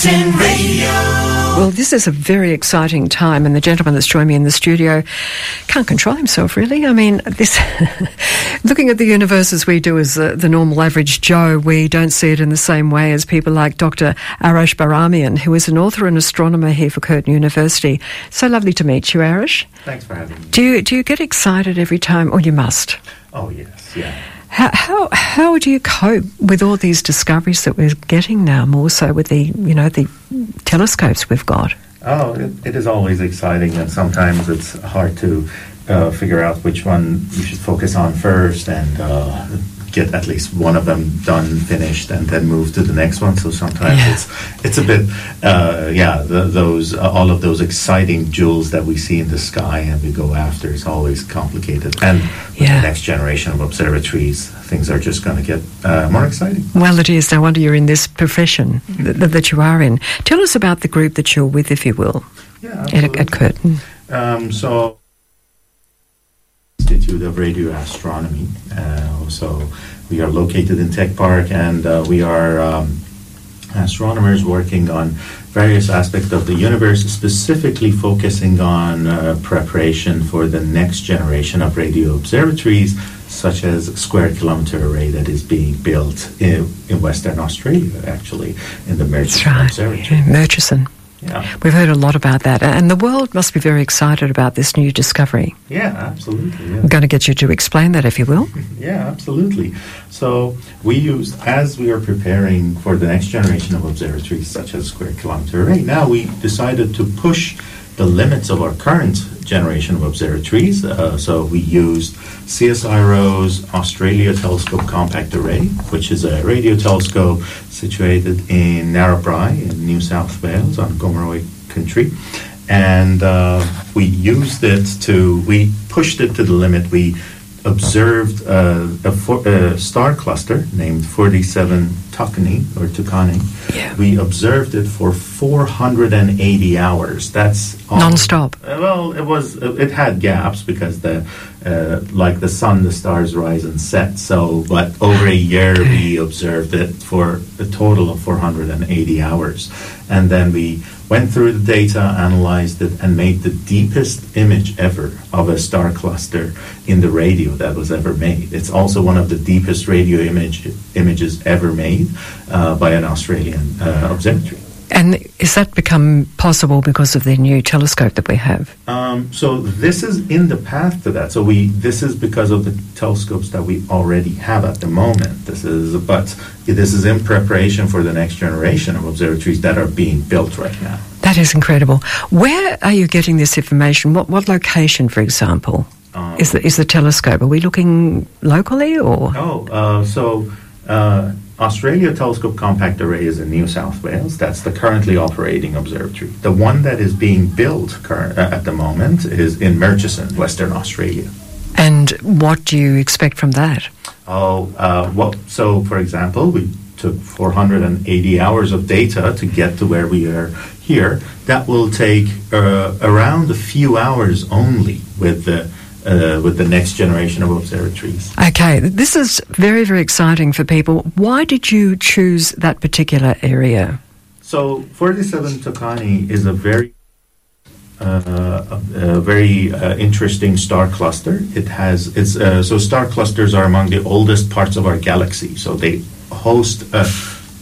Curtin Radio. Well, this is a very exciting time, and the gentleman that's joined me in the studio can't control himself, really. I mean, this looking at the universe as we do as the, the, normal average Joe, we don't see it in the same way as people like Dr. Arash Bahramian, who is an author and astronomer here for Curtin University. So lovely to meet you, Arash. Thanks for having me. Do you, do you get excited every time? Or you must. Oh, yes, yeah. How, how, how do you cope with all these discoveries that we're getting now, more so with the you know the telescopes we've got? Oh, it, it is always exciting, and sometimes it's hard to uh, figure out which one you should focus on first, and uh, get at least one of them done, finished, and then move to the next one. So sometimes yeah. it's it's a bit, uh, yeah, the, those uh, all of those exciting jewels that we see in the sky and we go after is always complicated. And yeah. the next generation of observatories, things are just going to get uh, more exciting. Well, it is. No wonder you're in this profession th- that you are in. Tell us about the group that you're with, if you will. Yeah, at, at Curtin. Um, so Institute of Radio Astronomy. Uh, so we are located in Tech Park, and uh, we are um, astronomers working on various aspects of the universe, specifically focusing on uh, preparation for the next generation of radio observatories, such as Square Kilometre Array that is being built in, in Western Australia, actually, in the Murchison right. Observatory. Murchison. Yeah. We've heard a lot about that, and the world must be very excited about this new discovery. Yeah, absolutely. Yeah. I'm going to get you to explain that, if you will. yeah, absolutely. So we use, as we are preparing for the next generation of observatories, such as Square Kilometre Array, now we decided to push the limits of our current generation of observatories. Uh, so we used CSIRO's Australia Telescope Compact Array, which is a radio telescope situated in Narrabri in New South Wales on Gomeroi country. And uh, we used it to, we pushed it to the limit. We observed uh, a, for, a, star cluster named 47 Tucanae or Tucanae. Yeah. We observed it for 480 hours. That's non-stop. Uh, well, it was. It had gaps because the uh, like the sun, the stars rise and set. So, but over a year we observed it for a total of 480 hours, and then we went through the data, analyzed it, and made the deepest image ever of a star cluster in the radio that was ever made. It's also one of the deepest radio image images ever made uh, by an Australian uh, observatory. And is that become possible because of the new telescope that we have? Um, so this is in the path to that. So we this is because of the telescopes that we already have at the moment. This is but this is in preparation for the next generation of observatories that are being built right now. That is incredible. Where are you getting this information? What what location, for example, um, is the is the telescope? Are we looking locally or? Oh, uh, so. Uh, Australia Telescope Compact Array is in New South Wales. That's the currently operating observatory. The one that is being built uh, at the moment is in Murchison, Western Australia. And what do you expect from that? Oh, uh, well, so for example, we took 480 hours of data to get to where we are here. That will take uh, around a few hours only with the uh, with the next generation of observatories. Okay, this is very, very exciting for people. Why did you choose that particular area? So, 47 Tucanae is a very uh, a, a, very uh, interesting star cluster. It has it's uh, so star clusters are among the oldest parts of our galaxy. So they host a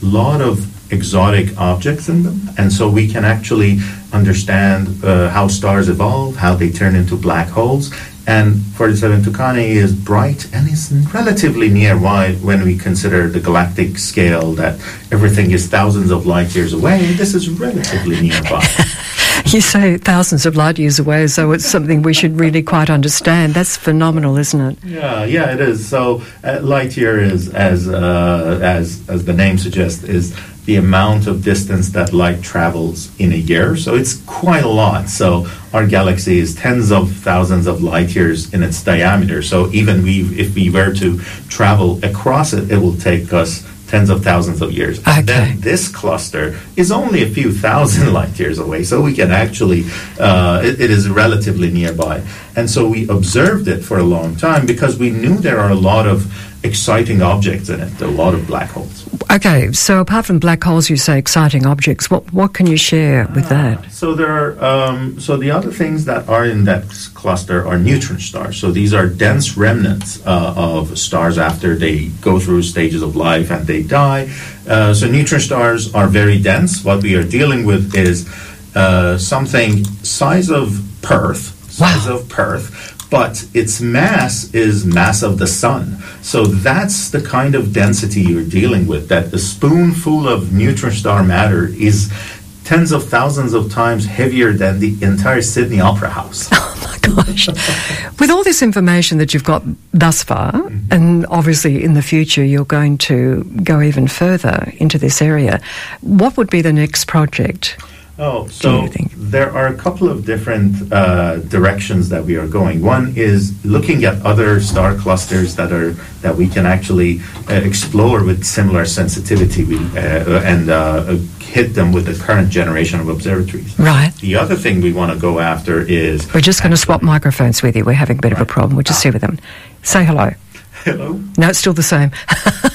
lot of exotic objects in them, and so we can actually understand uh, how stars evolve, how they turn into black holes, and 47 Tucanae is bright and is relatively nearby when we consider the galactic scale that everything is thousands of light years away. This is relatively nearby. you say thousands of light years away, so it's something we should really quite understand. That's phenomenal, isn't it? Yeah, yeah, it is. So uh, light year is, as uh, as as the name suggests, is the amount of distance that light travels in a year. So it's quite a lot. So our galaxy is tens of thousands of light years in its diameter. So even we, if we were to travel across it, it will take us tens of thousands of years. Okay. And then this cluster is only a few thousand light years away, so we can actually, uh, it, it is relatively nearby. And so we observed it for a long time because we knew there are a lot of exciting objects in it. A lot of black holes. Okay, so apart from black holes, you say exciting objects. What what can you share with Ah, that? So there are um, so the other things that are in that cluster are neutron stars. So these are dense remnants uh, of stars after they go through stages of life and they die. Uh, so neutron stars are very dense. What we are dealing with is uh, something size of Perth, size Wow. of Perth, but its mass is mass of the sun. So that's the kind of density you're dealing with. That a spoonful of neutron star matter is tens of thousands of times heavier than the entire Sydney Opera House. Oh my gosh. With all this information that you've got thus far, Mm-hmm. and obviously in the future you're going to go even further into this area, what would be the next project? Oh, so there are a couple of different uh, directions that we are going. One is looking at other star clusters that are that we can actually uh, explore with similar sensitivity we, uh, and uh, hit them with the current generation of observatories. Right. The other thing we want to go after is We're just going to swap microphones with you. We're having a bit of a problem. We'll just see with them. Say hello. hello. No, it's still the same.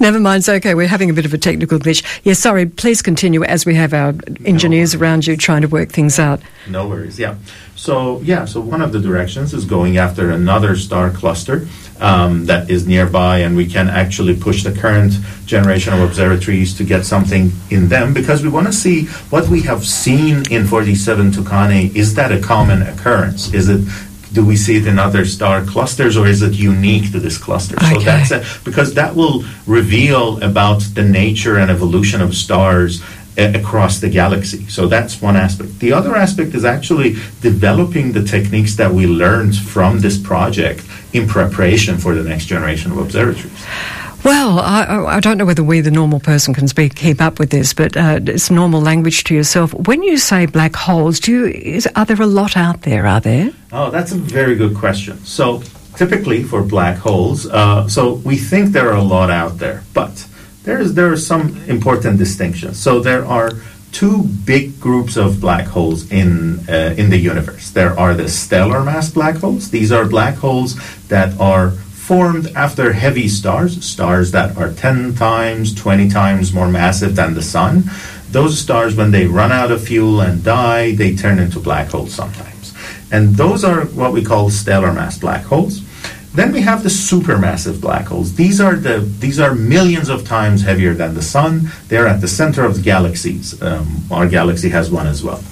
Never mind. It's okay. We're having a bit of a technical glitch. Yes, sorry. Please continue as we have our engineers around you trying to work things out. No worries. Yeah. So yeah. So one of the directions is going after another star cluster um, that is nearby, and we can actually push the current generation of observatories to get something in them because we want to see what we have seen in 47 Tucanae. Is that a common occurrence? Is it do we see it in other star clusters or is it unique to this cluster? So that's a, because that will reveal about the nature and evolution of stars a- across the galaxy. So that's one aspect. The other aspect is actually developing the techniques that we learned from this project in preparation for the next generation of observatories. Well, I, I- don't know whether we, the normal person, can speak keep up with this, but uh, it's normal language to yourself. When you say black holes, do you, is, are there a lot out there? Are there? Oh, that's a very good question. So, typically for black holes, uh, so we think there are a lot out there, but there is there are some important distinctions. So there are two big groups of black holes in uh, in the universe. There are the stellar mass black holes. These are black holes that are formed after heavy stars, stars that are 10 times, 20 times more massive than the sun. Those stars, when they run out of fuel and die, they turn into black holes sometimes. And those are what we call stellar mass black holes. Then we have the supermassive black holes. These are the these are millions of times heavier than the sun. They're at the center of the galaxies. Um, our galaxy has one as well.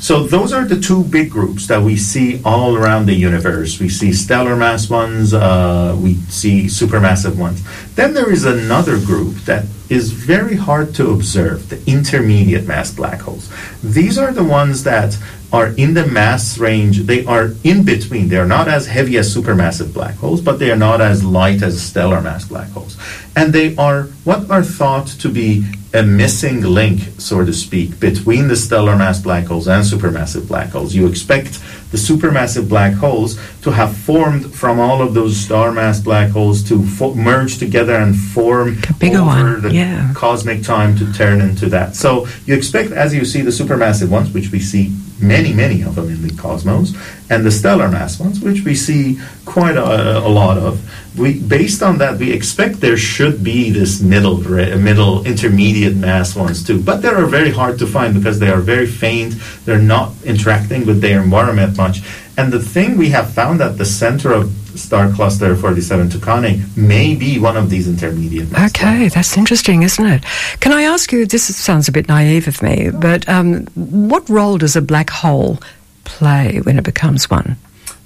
So those are the two big groups that we see all around the universe. We see stellar mass ones, uh, we see supermassive ones. Then there is another group that is very hard to observe, the intermediate mass black holes. These are the ones that are in the mass range. They are in between. They are not as heavy as supermassive black holes, but they are not as light as stellar mass black holes. And they are what are thought to be a missing link, so to speak, between the stellar mass black holes and supermassive black holes. You expect the supermassive black holes to have formed from all of those star mass black holes to fo- merge together and form A bigger over one, the yeah. cosmic time to turn into that. So you expect, as you see the supermassive ones, which we see many, many of them in the cosmos, and the stellar mass ones, which we see quite a, a lot of. We, based on that, we expect there should be this middle, middle, intermediate mass ones too, but they are very hard to find because they are very faint. They're not interacting with their environment much. And the thing we have found at the center of star cluster 47 Tucanae may be one of these intermediate Okay, that's interesting, isn't it? Can I ask you? This sounds a bit naive of me, but um, what role does a black hole play when it becomes one?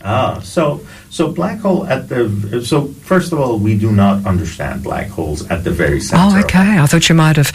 Ah, so so black hole at the so first of all, we do not understand black holes at the very center. Oh, okay. I thought you might have.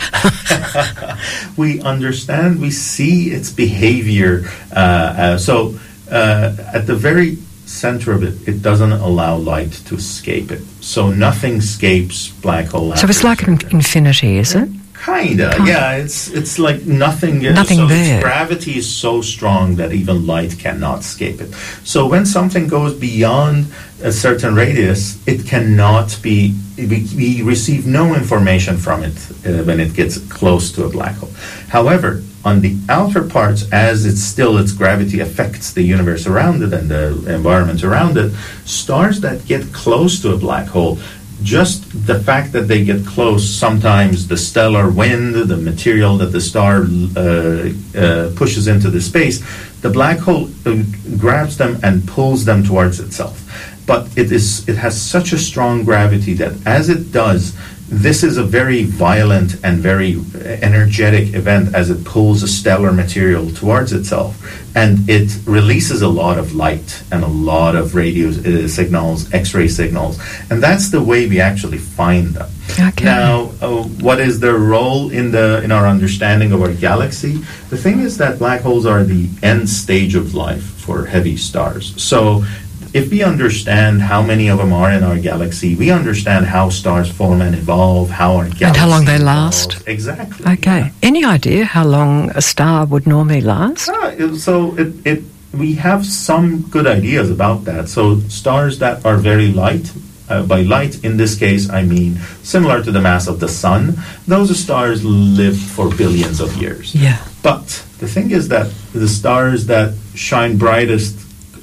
we understand, we see its behavior. Uh, uh, so uh, at the very center of it, it doesn't allow light to escape it. So nothing escapes black hole. so it's like an infinity, is it? Kinda, Kinda. yeah. It's it's like nothing. Nothing so there. Gravity is so strong that even light cannot escape it. So when something goes beyond a certain radius, it cannot be. We, we receive no information from it uh, when it gets close to a black hole. However, on the outer parts, as it's still its gravity affects the universe around it and the environment around it, stars that get close to a black hole just the fact that they get close, sometimes the stellar wind, the material that the star uh, uh, pushes into the space, the black hole uh, grabs them and pulls them towards itself. But it is it has such a strong gravity that as it does, this is a very violent and very energetic event as it pulls a stellar material towards itself. And it releases a lot of light and a lot of radio uh, signals x-ray signals. And that's the way we actually find them. Okay. now uh, what is their role in the in our understanding of our galaxy? The thing is that black holes are the end stage of life for heavy stars. So if we understand how many of them are in our galaxy, we understand how stars form and evolve, how our galaxy And how long they evolves. last. Exactly. Okay. yeah. Any idea how long a star would normally last? Ah, so it, it we have some good ideas about that. So stars that are very light. Uh, by light, in this case, I mean similar to the mass of the sun. Those stars live for billions of years. Yeah. But the thing is that the stars that shine brightest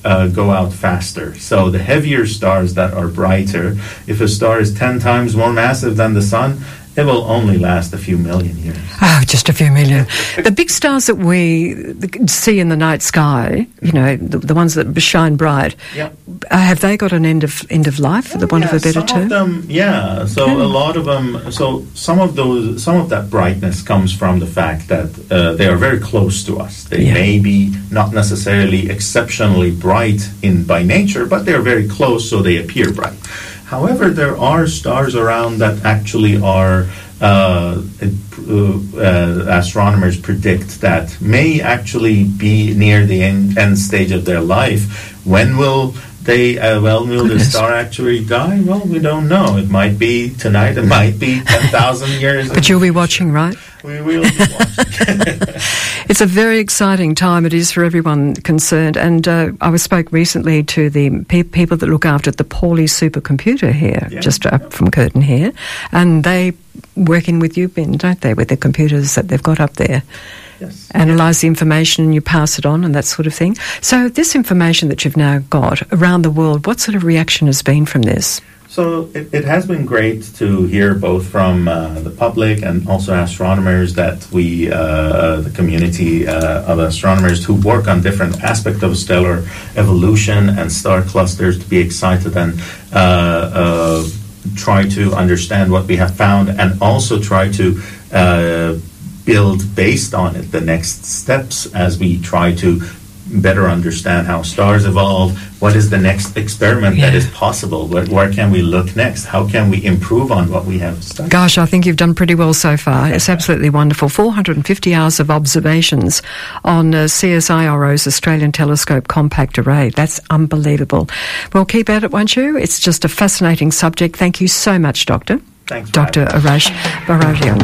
uh, go out faster. So the heavier stars that are brighter, if a star is 10 times more massive than the sun, it will only last a few million years. Oh, just a few million. The big stars that we see in the night sky, you know, the, the ones that shine bright, Yeah. uh, have they got an end of end of life, for the want of a better some term? Of them, yeah. So Okay. a lot of them. So some of those, some of that brightness comes from the fact that uh, they are very close to us. They Yeah. may be not necessarily exceptionally bright in by nature, but they are very close, so they appear bright. However, there are stars around that actually are. Uh, uh, uh, astronomers predict that may actually be near the end, end stage of their life. When will they? Uh, well, will the star actually die? Well, we don't know. It might be tonight. It might be ten thousand years. But you'll be watching, right? We will be watching. It's a very exciting time. It is for everyone concerned. And uh, I was spoke recently to the pe- people that look after the Pawsey supercomputer here, Yeah. just up from Curtin here, and they working with you, Ben, don't they, with the computers that they've got up there. Yes. Analyze the information and you pass it on and that sort of thing. So, this information that you've now got around the world, what sort of reaction has been from this? So it, it has been great to hear both from uh, the public and also astronomers that we, uh, uh, the community uh, of astronomers who work on different aspects of stellar evolution and star clusters, to be excited and uh, uh, try to understand what we have found and also try to uh, build based on it the next steps as we try to better understand how stars evolve. What is the next experiment that Yeah. is possible? Where, where can we look next? How can we improve on what we have studied? Gosh, I think you've done pretty well so far. It's absolutely wonderful. 450 hours of observations on uh, CSIRO's Australian Telescope Compact Array. That's unbelievable. Well, keep at it, won't you? It's just a fascinating subject. Thank you so much, Doctor. Thanks, Dr. Arash Bahramian.